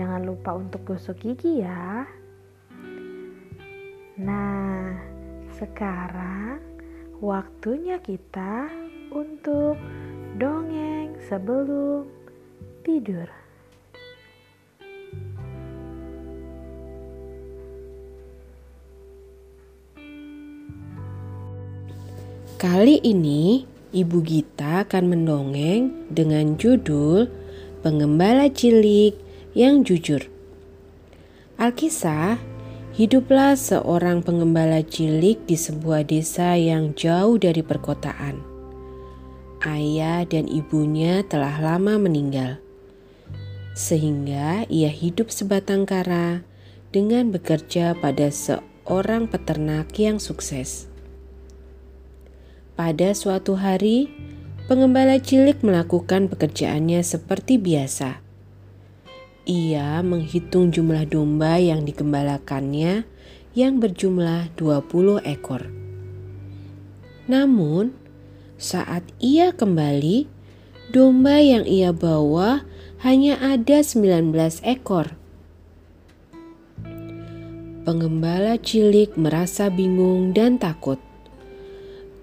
Jangan lupa untuk gosok gigi ya. Nah, sekarang waktunya kita untuk dongeng sebelum tidur. Kali ini Ibu Gita akan mendongeng dengan judul Pengembala Cilik yang jujur. Alkisah, hiduplah seorang pengembala cilik di sebuah desa yang jauh dari perkotaan. Ayah dan ibunya telah lama meninggal, sehingga ia hidup sebatang kara dengan bekerja pada seorang peternak yang sukses. Pada suatu hari, pengembala cilik melakukan pekerjaannya seperti biasa ia menghitung jumlah domba yang digembalakannya yang berjumlah 20 ekor. Namun, saat ia kembali, domba yang ia bawa hanya ada 19 ekor. Pengembala cilik merasa bingung dan takut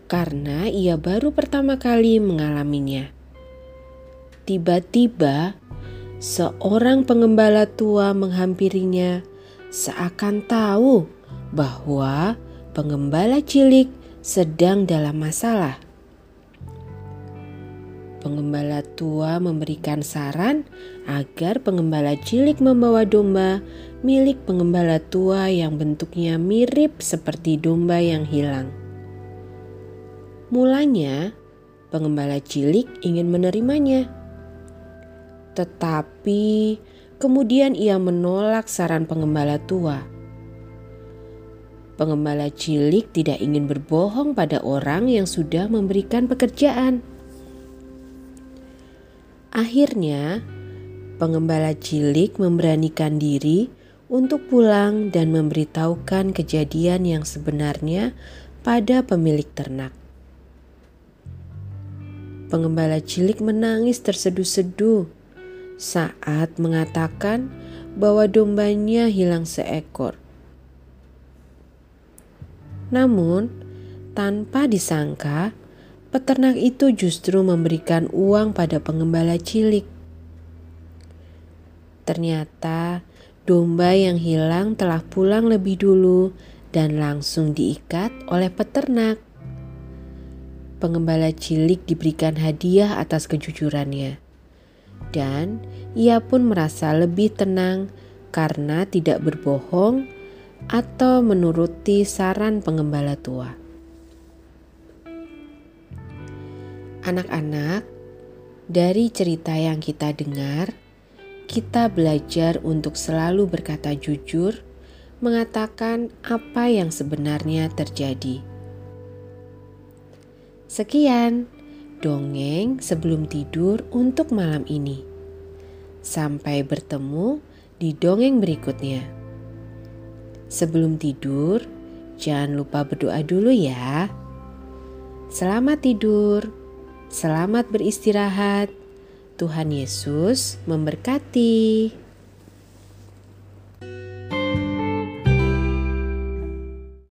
karena ia baru pertama kali mengalaminya. Tiba-tiba, seorang pengembala tua menghampirinya seakan tahu bahwa pengembala cilik sedang dalam masalah. Pengembala tua memberikan saran agar pengembala cilik membawa domba milik pengembala tua yang bentuknya mirip seperti domba yang hilang. Mulanya, pengembala cilik ingin menerimanya tetapi kemudian ia menolak saran pengembala tua. Pengembala cilik tidak ingin berbohong pada orang yang sudah memberikan pekerjaan. Akhirnya, pengembala cilik memberanikan diri untuk pulang dan memberitahukan kejadian yang sebenarnya pada pemilik ternak. Pengembala cilik menangis terseduh-seduh saat mengatakan bahwa dombanya hilang seekor. Namun, tanpa disangka, peternak itu justru memberikan uang pada pengembala cilik. Ternyata domba yang hilang telah pulang lebih dulu dan langsung diikat oleh peternak. Pengembala cilik diberikan hadiah atas kejujurannya dan ia pun merasa lebih tenang karena tidak berbohong atau menuruti saran pengembala tua. Anak-anak, dari cerita yang kita dengar, kita belajar untuk selalu berkata jujur, mengatakan apa yang sebenarnya terjadi. Sekian dongeng sebelum tidur untuk malam ini. Sampai bertemu di dongeng berikutnya. Sebelum tidur, jangan lupa berdoa dulu ya. Selamat tidur, selamat beristirahat. Tuhan Yesus memberkati.